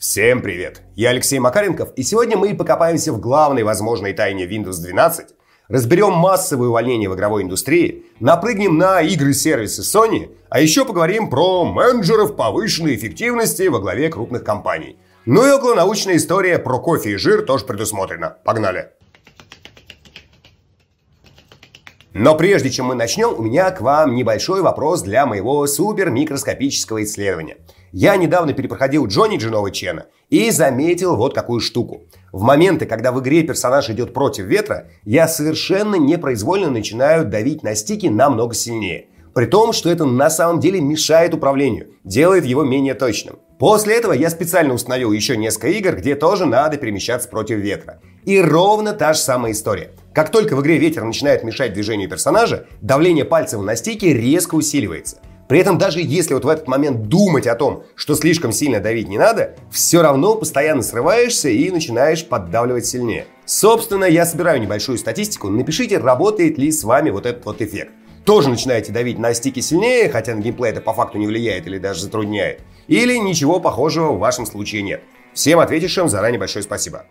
Всем привет! Я Алексей Макаренков, и сегодня мы покопаемся в главной возможной тайне Windows 12, разберем массовые увольнения в игровой индустрии, напрыгнем на игры-сервисы Sony, а еще поговорим про менеджеров повышенной эффективности во главе крупных компаний. Ну и околонаучная история про кофе и жир тоже предусмотрена. Погнали! Но прежде чем мы начнем, у меня к вам небольшой вопрос для моего супер-микроскопического исследования – я недавно перепроходил Джонни Джинова Чена и заметил вот какую штуку. В моменты, когда в игре персонаж идет против ветра, я совершенно непроизвольно начинаю давить на стики намного сильнее. При том, что это на самом деле мешает управлению, делает его менее точным. После этого я специально установил еще несколько игр, где тоже надо перемещаться против ветра. И ровно та же самая история. Как только в игре ветер начинает мешать движению персонажа, давление пальцев на стике резко усиливается – при этом даже если вот в этот момент думать о том, что слишком сильно давить не надо, все равно постоянно срываешься и начинаешь поддавливать сильнее. Собственно, я собираю небольшую статистику. Напишите, работает ли с вами вот этот вот эффект. Тоже начинаете давить на стики сильнее, хотя на геймплей это по факту не влияет или даже затрудняет. Или ничего похожего в вашем случае нет. Всем ответившим заранее большое спасибо.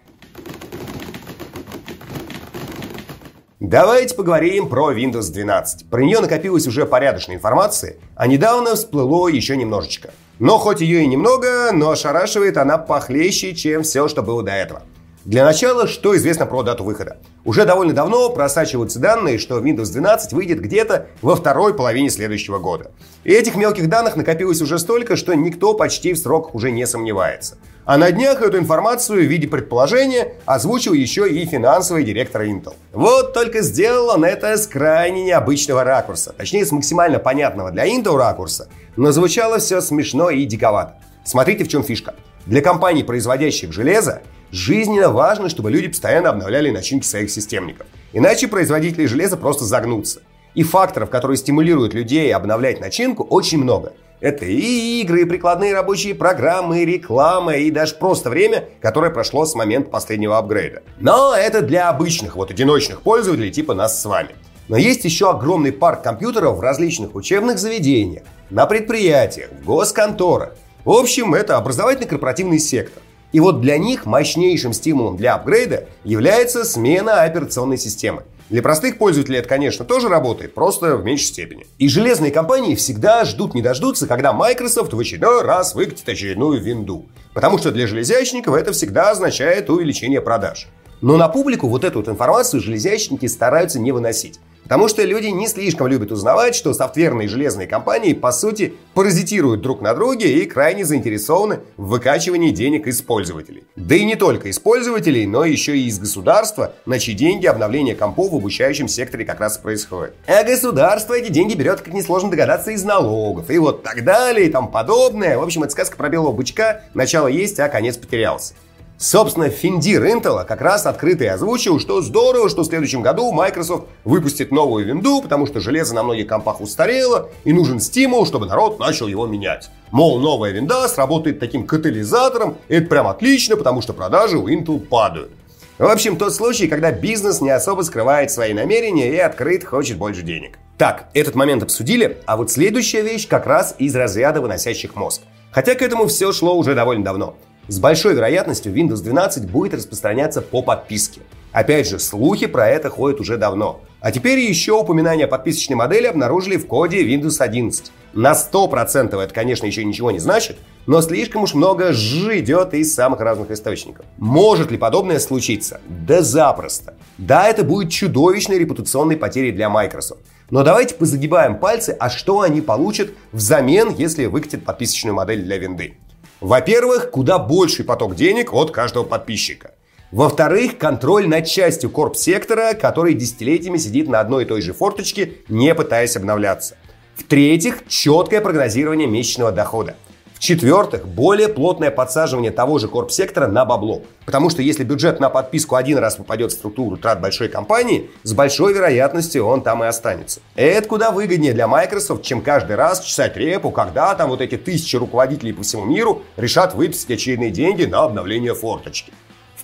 Давайте поговорим про Windows 12. Про нее накопилось уже порядочной информации, а недавно всплыло еще немножечко. Но хоть ее и немного, но ошарашивает она похлеще, чем все, что было до этого. Для начала, что известно про дату выхода? Уже довольно давно просачиваются данные, что Windows 12 выйдет где-то во второй половине следующего года. И этих мелких данных накопилось уже столько, что никто почти в сроках уже не сомневается. А на днях эту информацию в виде предположения озвучил еще и финансовый директор Intel. Вот только сделал он это с крайне необычного ракурса. Точнее, с максимально понятного для Intel ракурса. Но звучало все смешно и диковато. Смотрите, в чем фишка. Для компаний, производящих железо, жизненно важно, чтобы люди постоянно обновляли начинки своих системников. Иначе производители железа просто загнутся. И факторов, которые стимулируют людей обновлять начинку, очень много – это и игры, и прикладные рабочие программы, и реклама, и даже просто время, которое прошло с момента последнего апгрейда. Но это для обычных, вот одиночных пользователей типа нас с вами. Но есть еще огромный парк компьютеров в различных учебных заведениях, на предприятиях, в госконторах. В общем, это образовательный корпоративный сектор. И вот для них мощнейшим стимулом для апгрейда является смена операционной системы. Для простых пользователей это, конечно, тоже работает, просто в меньшей степени. И железные компании всегда ждут не дождутся, когда Microsoft в очередной раз выкатит очередную винду. Потому что для железячников это всегда означает увеличение продаж. Но на публику вот эту вот информацию железячники стараются не выносить. Потому что люди не слишком любят узнавать, что софтверные железные компании, по сути, паразитируют друг на друге и крайне заинтересованы в выкачивании денег из пользователей. Да и не только из пользователей, но еще и из государства, на чьи деньги обновление компов в обучающем секторе как раз происходит. А государство эти деньги берет, как несложно догадаться, из налогов. И вот так далее, и тому подобное. В общем, это сказка про белого бычка. Начало есть, а конец потерялся. Собственно, Финдир Intel как раз открыто и озвучил, что здорово, что в следующем году Microsoft выпустит новую винду, потому что железо на многих компах устарело, и нужен стимул, чтобы народ начал его менять. Мол, новая винда сработает таким катализатором, и это прям отлично, потому что продажи у Intel падают. В общем, тот случай, когда бизнес не особо скрывает свои намерения и открыт хочет больше денег. Так, этот момент обсудили, а вот следующая вещь как раз из разряда выносящих мозг. Хотя к этому все шло уже довольно давно. С большой вероятностью Windows 12 будет распространяться по подписке. Опять же, слухи про это ходят уже давно. А теперь еще упоминание о подписочной модели обнаружили в коде Windows 11. На 100% это, конечно, еще ничего не значит, но слишком уж много ж идет из самых разных источников. Может ли подобное случиться? Да запросто. Да, это будет чудовищной репутационной потерей для Microsoft. Но давайте позагибаем пальцы, а что они получат взамен, если выкатят подписочную модель для винды. Во-первых, куда больший поток денег от каждого подписчика. Во-вторых, контроль над частью корп-сектора, который десятилетиями сидит на одной и той же форточке, не пытаясь обновляться. В-третьих, четкое прогнозирование месячного дохода. В-четвертых, более плотное подсаживание того же корп-сектора на бабло. Потому что если бюджет на подписку один раз попадет в структуру трат большой компании, с большой вероятностью он там и останется. Это куда выгоднее для Microsoft, чем каждый раз чесать репу, когда там вот эти тысячи руководителей по всему миру решат выписать очередные деньги на обновление форточки.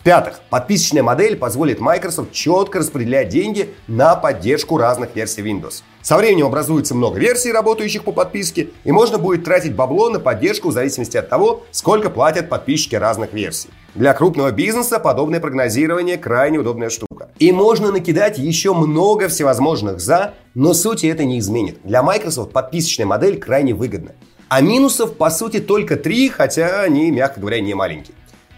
В-пятых, подписочная модель позволит Microsoft четко распределять деньги на поддержку разных версий Windows. Со временем образуется много версий, работающих по подписке, и можно будет тратить бабло на поддержку в зависимости от того, сколько платят подписчики разных версий. Для крупного бизнеса подобное прогнозирование крайне удобная штука. И можно накидать еще много всевозможных «за», но сути это не изменит. Для Microsoft подписочная модель крайне выгодна. А минусов, по сути, только три, хотя они, мягко говоря, не маленькие.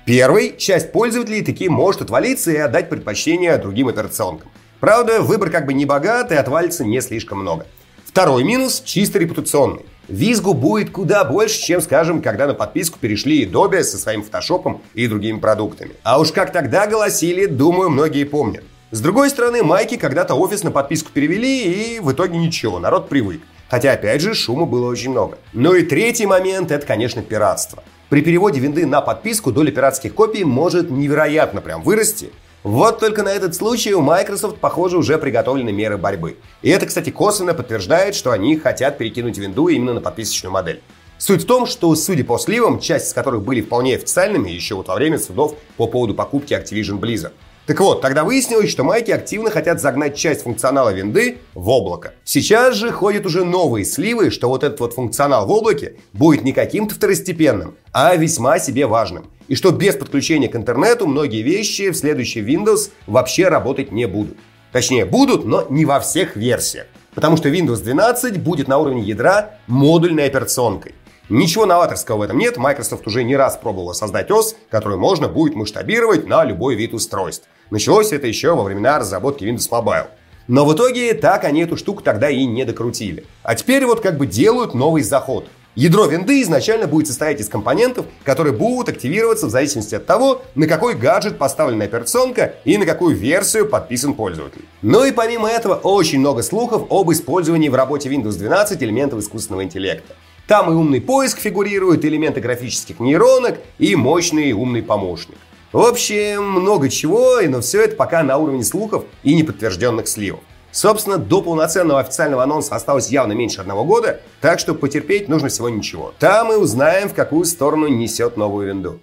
Первый – часть пользователей таки может отвалиться и отдать предпочтение другим операционкам. Правда, выбор как бы не богат и отвалится не слишком много. Второй минус – чисто репутационный. Визгу будет куда больше, чем, скажем, когда на подписку перешли Adobe со своим фотошопом и другими продуктами. А уж как тогда голосили, думаю, многие помнят. С другой стороны, майки когда-то офис на подписку перевели, и в итоге ничего, народ привык. Хотя, опять же, шума было очень много. Ну и третий момент – это, конечно, пиратство. При переводе винды на подписку доля пиратских копий может невероятно прям вырасти. Вот только на этот случай у Microsoft, похоже, уже приготовлены меры борьбы. И это, кстати, косвенно подтверждает, что они хотят перекинуть винду именно на подписочную модель. Суть в том, что, судя по сливам, часть из которых были вполне официальными еще вот во время судов по поводу покупки Activision Blizzard, так вот, тогда выяснилось, что майки активно хотят загнать часть функционала винды в облако. Сейчас же ходят уже новые сливы, что вот этот вот функционал в облаке будет не каким-то второстепенным, а весьма себе важным. И что без подключения к интернету многие вещи в следующий Windows вообще работать не будут. Точнее, будут, но не во всех версиях. Потому что Windows 12 будет на уровне ядра модульной операционкой. Ничего новаторского в этом нет. Microsoft уже не раз пробовала создать ОС, которую можно будет масштабировать на любой вид устройств. Началось это еще во времена разработки Windows Mobile. Но в итоге так они эту штуку тогда и не докрутили. А теперь вот как бы делают новый заход. Ядро винды изначально будет состоять из компонентов, которые будут активироваться в зависимости от того, на какой гаджет поставлена операционка и на какую версию подписан пользователь. Ну и помимо этого очень много слухов об использовании в работе Windows 12 элементов искусственного интеллекта. Там и умный поиск фигурирует, элементы графических нейронок и мощный умный помощник. В общем, много чего, но все это пока на уровне слухов и неподтвержденных сливов. Собственно, до полноценного официального анонса осталось явно меньше одного года, так что потерпеть нужно всего ничего. Там мы узнаем, в какую сторону несет новую винду.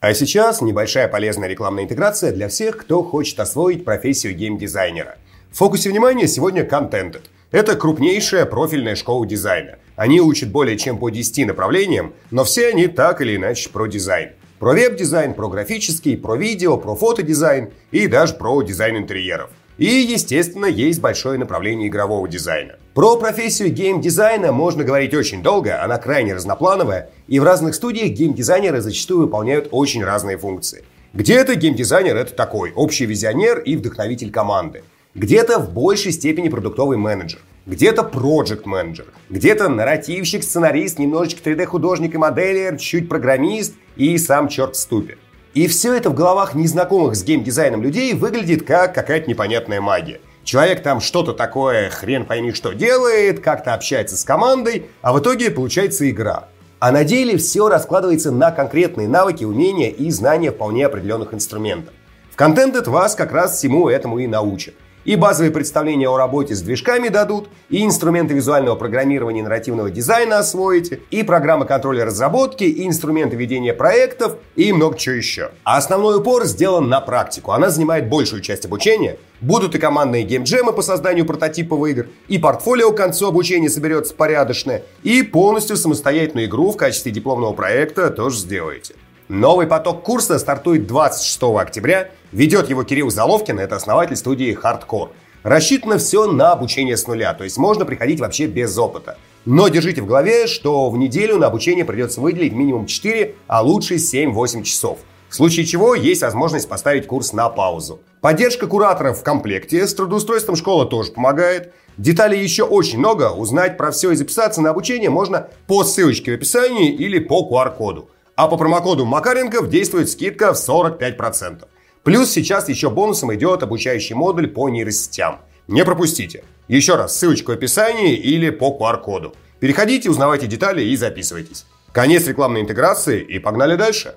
А сейчас небольшая полезная рекламная интеграция для всех, кто хочет освоить профессию геймдизайнера. В фокусе внимания сегодня Contented – это крупнейшая профильная школа дизайна. Они учат более чем по 10 направлениям, но все они так или иначе про дизайн. Про веб-дизайн, про графический, про видео, про фотодизайн и даже про дизайн интерьеров. И, естественно, есть большое направление игрового дизайна. Про профессию геймдизайна можно говорить очень долго, она крайне разноплановая, и в разных студиях геймдизайнеры зачастую выполняют очень разные функции. Где-то геймдизайнер — это такой общий визионер и вдохновитель команды. Где-то в большей степени продуктовый менеджер, где-то project manager, где-то нарративщик, сценарист, немножечко 3D-художник и моделер, чуть программист и сам черт в ступе. И все это в головах незнакомых с геймдизайном людей выглядит как какая-то непонятная магия. Человек там что-то такое, хрен пойми что делает, как-то общается с командой, а в итоге получается игра. А на деле все раскладывается на конкретные навыки, умения и знания вполне определенных инструментов. В Contented вас как раз всему этому и научат. И базовые представления о работе с движками дадут, и инструменты визуального программирования и нарративного дизайна освоите, и программы контроля разработки, и инструменты ведения проектов, и много чего еще. А основной упор сделан на практику. Она занимает большую часть обучения. Будут и командные геймджемы по созданию прототипов игр, и портфолио к концу обучения соберется порядочное, и полностью самостоятельную игру в качестве дипломного проекта тоже сделаете. Новый поток курса стартует 26 октября. Ведет его Кирилл Заловкин, это основатель студии Hardcore. Рассчитано все на обучение с нуля, то есть можно приходить вообще без опыта. Но держите в голове, что в неделю на обучение придется выделить минимум 4, а лучше 7-8 часов. В случае чего есть возможность поставить курс на паузу. Поддержка кураторов в комплекте, с трудоустройством школа тоже помогает. Деталей еще очень много, узнать про все и записаться на обучение можно по ссылочке в описании или по QR-коду. А по промокоду Макаренков действует скидка в 45%. Плюс сейчас еще бонусом идет обучающий модуль по нейросетям. Не пропустите. Еще раз, ссылочку в описании или по QR-коду. Переходите, узнавайте детали и записывайтесь. Конец рекламной интеграции и погнали дальше.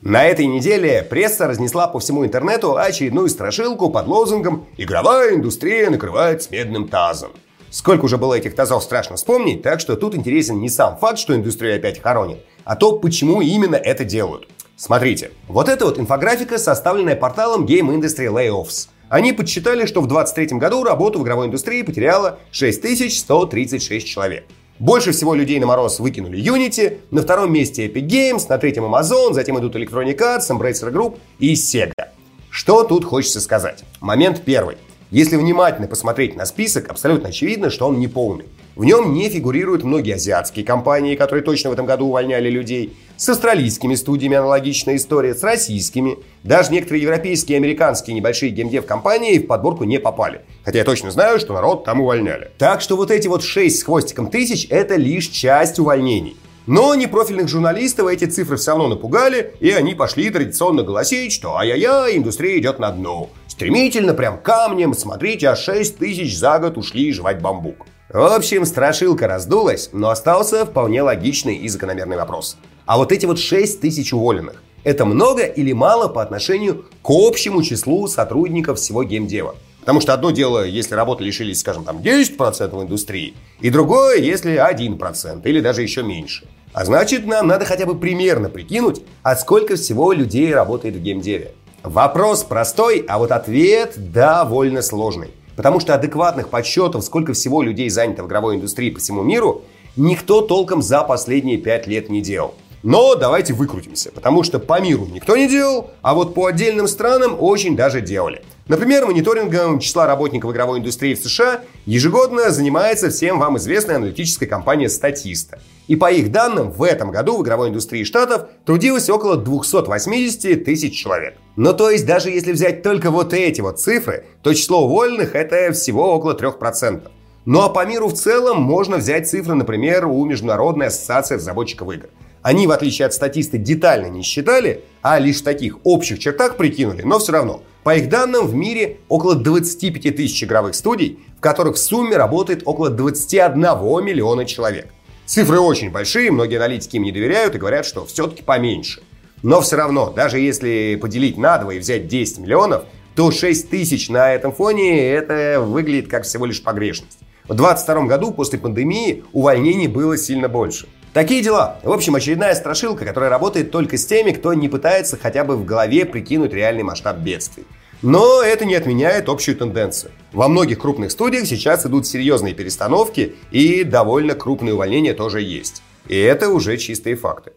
На этой неделе пресса разнесла по всему интернету очередную страшилку под лозунгом «Игровая индустрия накрывает с медным тазом». Сколько уже было этих тазов, страшно вспомнить, так что тут интересен не сам факт, что индустрия опять хоронит, а то, почему именно это делают. Смотрите, вот эта вот инфографика, составленная порталом Game Industry Layoffs. Они подсчитали, что в 2023 году работу в игровой индустрии потеряло 6136 человек. Больше всего людей на мороз выкинули Unity, на втором месте Epic Games, на третьем Amazon, затем идут Electronic Arts, Embracer Group и Sega. Что тут хочется сказать? Момент первый. Если внимательно посмотреть на список, абсолютно очевидно, что он не полный. В нем не фигурируют многие азиатские компании, которые точно в этом году увольняли людей, с австралийскими студиями аналогичная история, с российскими. Даже некоторые европейские и американские небольшие геймдев-компании в подборку не попали. Хотя я точно знаю, что народ там увольняли. Так что вот эти вот 6 с хвостиком тысяч – это лишь часть увольнений. Но непрофильных журналистов эти цифры все равно напугали, и они пошли традиционно голосить, что ай-яй-яй, индустрия идет на дно. Стремительно, прям камнем, смотрите, а 6 тысяч за год ушли жевать бамбук. В общем, страшилка раздулась, но остался вполне логичный и закономерный вопрос. А вот эти вот 6 тысяч уволенных, это много или мало по отношению к общему числу сотрудников всего геймдева? Потому что одно дело, если работы лишились, скажем, там 10% индустрии, и другое, если 1% или даже еще меньше. А значит, нам надо хотя бы примерно прикинуть, а сколько всего людей работает в геймдеве. Вопрос простой, а вот ответ довольно сложный. Потому что адекватных подсчетов, сколько всего людей занято в игровой индустрии по всему миру, никто толком за последние пять лет не делал. Но давайте выкрутимся, потому что по миру никто не делал, а вот по отдельным странам очень даже делали. Например, мониторингом числа работников игровой индустрии в США ежегодно занимается всем вам известная аналитическая компания Statista. И по их данным, в этом году в игровой индустрии Штатов трудилось около 280 тысяч человек. Но то есть даже если взять только вот эти вот цифры, то число уволенных это всего около 3%. Ну а по миру в целом можно взять цифры, например, у Международной ассоциации разработчиков игр. Они, в отличие от статисты, детально не считали, а лишь в таких общих чертах прикинули, но все равно. По их данным, в мире около 25 тысяч игровых студий, в которых в сумме работает около 21 миллиона человек. Цифры очень большие, многие аналитики им не доверяют и говорят, что все-таки поменьше. Но все равно, даже если поделить на 2 и взять 10 миллионов, то 6 тысяч на этом фоне это выглядит как всего лишь погрешность. В 2022 году после пандемии увольнений было сильно больше. Такие дела. В общем, очередная страшилка, которая работает только с теми, кто не пытается хотя бы в голове прикинуть реальный масштаб бедствий. Но это не отменяет общую тенденцию. Во многих крупных студиях сейчас идут серьезные перестановки и довольно крупные увольнения тоже есть. И это уже чистые факты.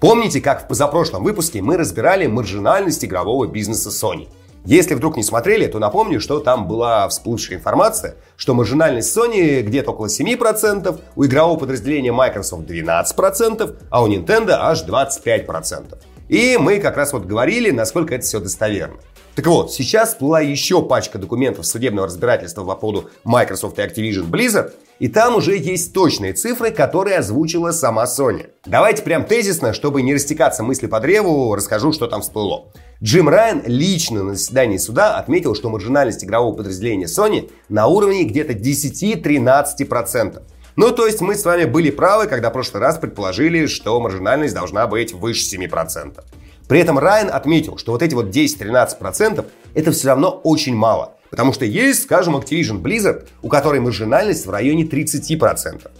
Помните, как в позапрошлом выпуске мы разбирали маржинальность игрового бизнеса Sony? Если вдруг не смотрели, то напомню, что там была всплывшая информация, что маржинальность Sony где-то около 7%, у игрового подразделения Microsoft 12%, а у Nintendo аж 25%. И мы как раз вот говорили, насколько это все достоверно. Так вот, сейчас всплыла еще пачка документов судебного разбирательства по поводу Microsoft и Activision Blizzard, и там уже есть точные цифры, которые озвучила сама Sony. Давайте прям тезисно, чтобы не растекаться мысли по древу, расскажу, что там всплыло. Джим Райан лично на заседании суда отметил, что маржинальность игрового подразделения Sony на уровне где-то 10-13%. Ну, то есть мы с вами были правы, когда в прошлый раз предположили, что маржинальность должна быть выше 7%. При этом Райан отметил, что вот эти вот 10-13% это все равно очень мало. Потому что есть, скажем, Activision Blizzard, у которой маржинальность в районе 30%.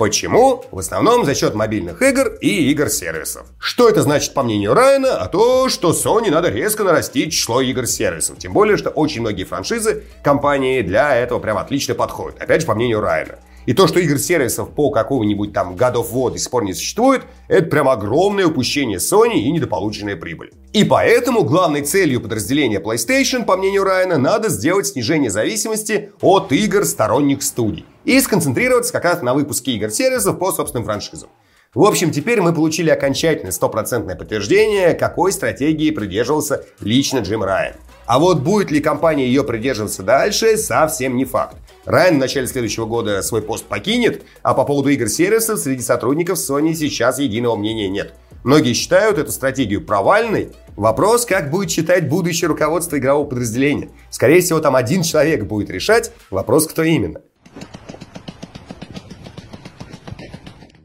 Почему? В основном за счет мобильных игр и игр-сервисов. Что это значит по мнению Райана? А то, что Sony надо резко нарастить число игр-сервисов. Тем более, что очень многие франшизы компании для этого прям отлично подходят. Опять же, по мнению Райана. И то, что игр-сервисов по какому-нибудь там God of War до сих пор не существует, это прям огромное упущение Sony и недополученная прибыль. И поэтому главной целью подразделения PlayStation, по мнению Райана, надо сделать снижение зависимости от игр сторонних студий и сконцентрироваться как раз на выпуске игр-сервисов по собственным франшизам. В общем, теперь мы получили окончательное стопроцентное подтверждение, какой стратегии придерживался лично Джим Райан. А вот будет ли компания ее придерживаться дальше, совсем не факт. Райан в начале следующего года свой пост покинет, а по поводу игр-сервисов среди сотрудников Sony сейчас единого мнения нет. Многие считают эту стратегию провальной. Вопрос, как будет считать будущее руководство игрового подразделения. Скорее всего, там один человек будет решать. Вопрос, кто именно.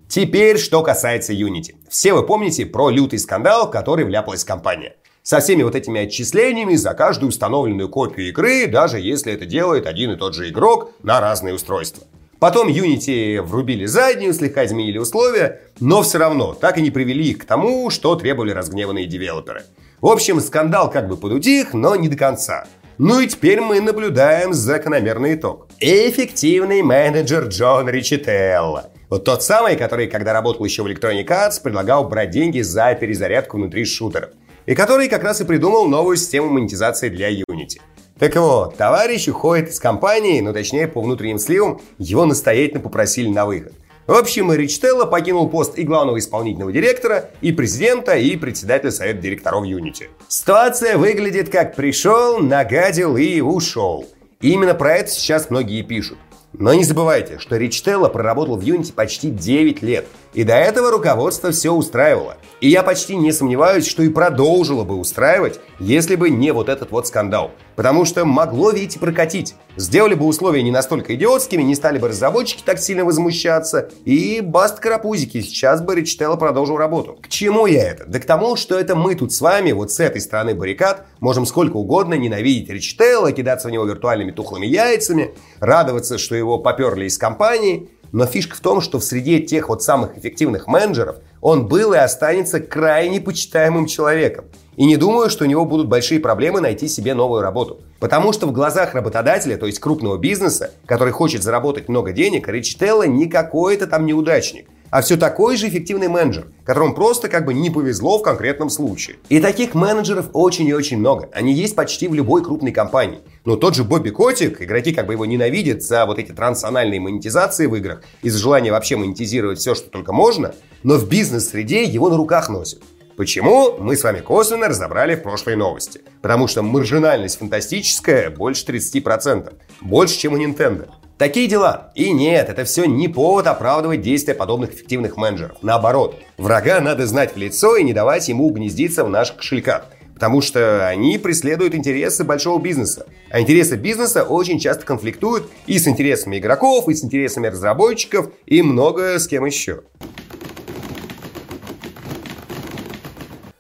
Теперь, что касается Unity. Все вы помните про лютый скандал, который вляпалась компания. Со всеми вот этими отчислениями за каждую установленную копию игры, даже если это делает один и тот же игрок на разные устройства. Потом Unity врубили заднюю, слегка изменили условия, но все равно так и не привели их к тому, что требовали разгневанные девелоперы. В общем, скандал как бы подутих, но не до конца. Ну и теперь мы наблюдаем закономерный итог. Эффективный менеджер Джон Ричителло. Вот тот самый, который, когда работал еще в Electronic Arts, предлагал брать деньги за перезарядку внутри шутеров. И который как раз и придумал новую систему монетизации для Unity. Так вот, товарищ уходит из компании, но точнее по внутренним сливам, его настоятельно попросили на выход. В общем, Рич Телло покинул пост и главного исполнительного директора, и президента, и председателя совета директоров Unity. Ситуация выглядит как пришел, нагадил и ушел. И именно про это сейчас многие пишут. Но не забывайте, что Рич Телло проработал в Unity почти 9 лет, и до этого руководство все устраивало. И я почти не сомневаюсь, что и продолжило бы устраивать, если бы не вот этот вот скандал. Потому что могло ведь и прокатить. Сделали бы условия не настолько идиотскими, не стали бы разработчики так сильно возмущаться, и баст карапузики, сейчас бы Ричтелло продолжил работу. К чему я это? Да к тому, что это мы тут с вами, вот с этой стороны баррикад, можем сколько угодно ненавидеть Ричтелло, кидаться в него виртуальными тухлыми яйцами, радоваться, что его поперли из компании, но фишка в том, что в среде тех вот самых эффективных менеджеров он был и останется крайне почитаемым человеком. И не думаю, что у него будут большие проблемы найти себе новую работу. Потому что в глазах работодателя, то есть крупного бизнеса, который хочет заработать много денег, Рич Телло не какой-то там неудачник а все такой же эффективный менеджер, которому просто как бы не повезло в конкретном случае. И таких менеджеров очень и очень много. Они есть почти в любой крупной компании. Но тот же Бобби Котик, игроки как бы его ненавидят за вот эти трансональные монетизации в играх, из-за желания вообще монетизировать все, что только можно, но в бизнес-среде его на руках носят. Почему? Мы с вами косвенно разобрали в прошлой новости. Потому что маржинальность фантастическая больше 30%. Больше, чем у Nintendo. Такие дела. И нет, это все не повод оправдывать действия подобных эффективных менеджеров. Наоборот, врага надо знать в лицо и не давать ему угнездиться в наших кошельках. Потому что они преследуют интересы большого бизнеса. А интересы бизнеса очень часто конфликтуют и с интересами игроков, и с интересами разработчиков, и много с кем еще.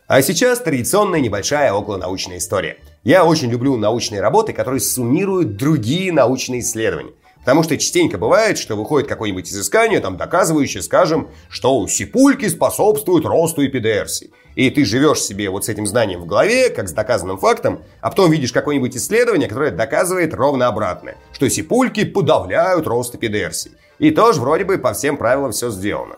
А сейчас традиционная небольшая околонаучная история. Я очень люблю научные работы, которые суммируют другие научные исследования. Потому что частенько бывает, что выходит какое-нибудь изыскание, там доказывающее, скажем, что сипульки способствуют росту эпидерсии. И ты живешь себе вот с этим знанием в голове, как с доказанным фактом, а потом видишь какое-нибудь исследование, которое доказывает ровно обратное, что сипульки подавляют рост эпидерсии. И тоже вроде бы по всем правилам все сделано.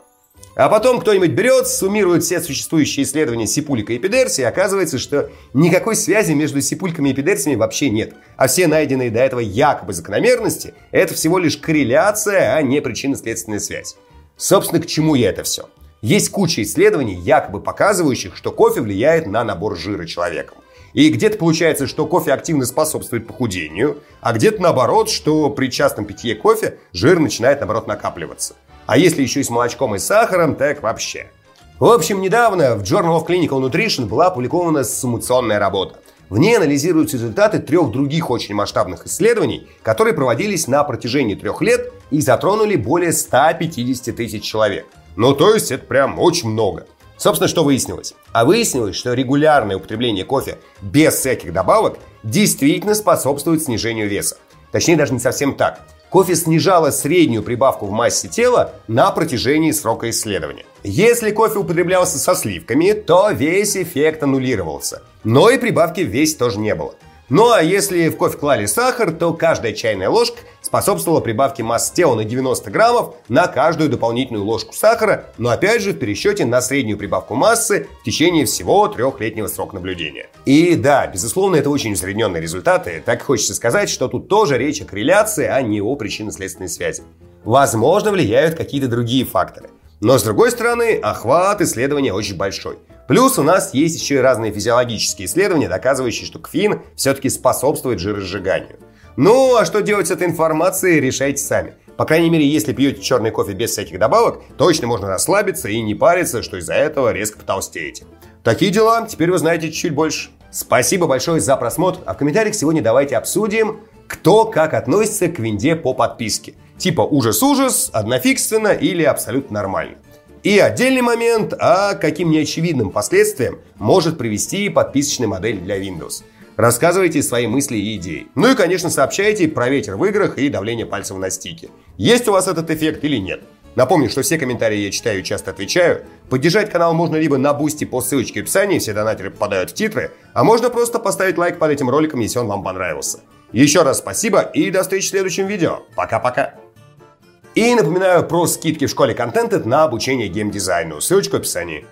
А потом кто-нибудь берет, суммирует все существующие исследования сипулика и эпидерсии, и оказывается, что никакой связи между сипульками и эпидерсиями вообще нет. А все найденные до этого якобы закономерности – это всего лишь корреляция, а не причинно-следственная связь. Собственно, к чему я это все? Есть куча исследований, якобы показывающих, что кофе влияет на набор жира человеком. И где-то получается, что кофе активно способствует похудению, а где-то наоборот, что при частом питье кофе жир начинает наоборот накапливаться. А если еще и с молочком и сахаром, так вообще. В общем, недавно в Journal of Clinical Nutrition была опубликована суммационная работа. В ней анализируются результаты трех других очень масштабных исследований, которые проводились на протяжении трех лет и затронули более 150 тысяч человек. Ну, то есть это прям очень много. Собственно, что выяснилось? А выяснилось, что регулярное употребление кофе без всяких добавок действительно способствует снижению веса. Точнее, даже не совсем так кофе снижало среднюю прибавку в массе тела на протяжении срока исследования. Если кофе употреблялся со сливками, то весь эффект аннулировался. Но и прибавки в весе тоже не было. Ну а если в кофе клали сахар, то каждая чайная ложка способствовала прибавке массы тела на 90 граммов на каждую дополнительную ложку сахара, но опять же в пересчете на среднюю прибавку массы в течение всего трехлетнего срока наблюдения. И да, безусловно, это очень усредненные результаты, так хочется сказать, что тут тоже речь о корреляции, а не о причинно-следственной связи. Возможно, влияют какие-то другие факторы. Но с другой стороны, охват исследования очень большой. Плюс у нас есть еще и разные физиологические исследования, доказывающие, что кофеин все-таки способствует жиросжиганию. Ну, а что делать с этой информацией, решайте сами. По крайней мере, если пьете черный кофе без всяких добавок, точно можно расслабиться и не париться, что из-за этого резко потолстеете. Такие дела, теперь вы знаете чуть больше. Спасибо большое за просмотр, а в комментариях сегодня давайте обсудим, кто как относится к винде по подписке. Типа ужас-ужас, однофикственно или абсолютно нормально. И отдельный момент, а каким неочевидным последствиям может привести подписочная модель для Windows. Рассказывайте свои мысли и идеи. Ну и, конечно, сообщайте про ветер в играх и давление пальцев на стике. Есть у вас этот эффект или нет? Напомню, что все комментарии я читаю и часто отвечаю. Поддержать канал можно либо на бусте по ссылочке в описании, все донатеры попадают в титры, а можно просто поставить лайк под этим роликом, если он вам понравился. Еще раз спасибо и до встречи в следующем видео. Пока-пока. И напоминаю про скидки в школе контента на обучение геймдизайну. Ссылочка в описании.